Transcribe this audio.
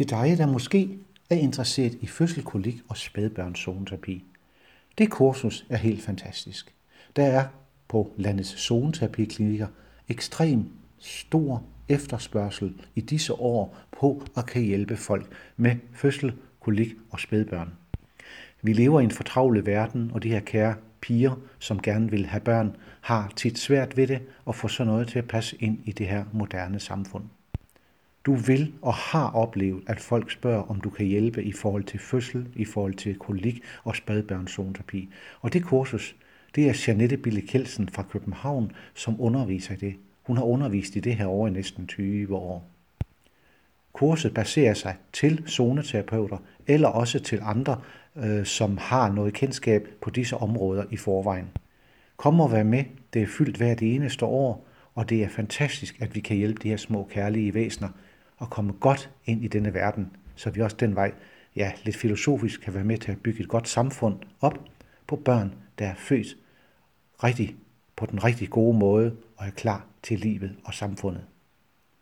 til dig, der måske er interesseret i fødselkolik og spædbørnszoneterapi. Det kursus er helt fantastisk. Der er på landets zoneterapiklinikker ekstrem stor efterspørgsel i disse år på at kan hjælpe folk med fødsel, kolik og spædbørn. Vi lever i en fortravlet verden, og de her kære piger, som gerne vil have børn, har tit svært ved det at få sådan noget til at passe ind i det her moderne samfund. Du vil og har oplevet, at folk spørger, om du kan hjælpe i forhold til fødsel, i forhold til kolik og spædbørnszoneterapi. Og det kursus, det er Janette Bille Kelsen fra København, som underviser i det. Hun har undervist i det her over i næsten 20 år. Kurset baserer sig til zoneterapeuter eller også til andre, øh, som har noget kendskab på disse områder i forvejen. Kom og vær med. Det er fyldt hvert eneste år, og det er fantastisk, at vi kan hjælpe de her små kærlige væsener at komme godt ind i denne verden, så vi også den vej, ja, lidt filosofisk kan være med til at bygge et godt samfund op på børn, der er født rigtig på den rigtig gode måde og er klar til livet og samfundet.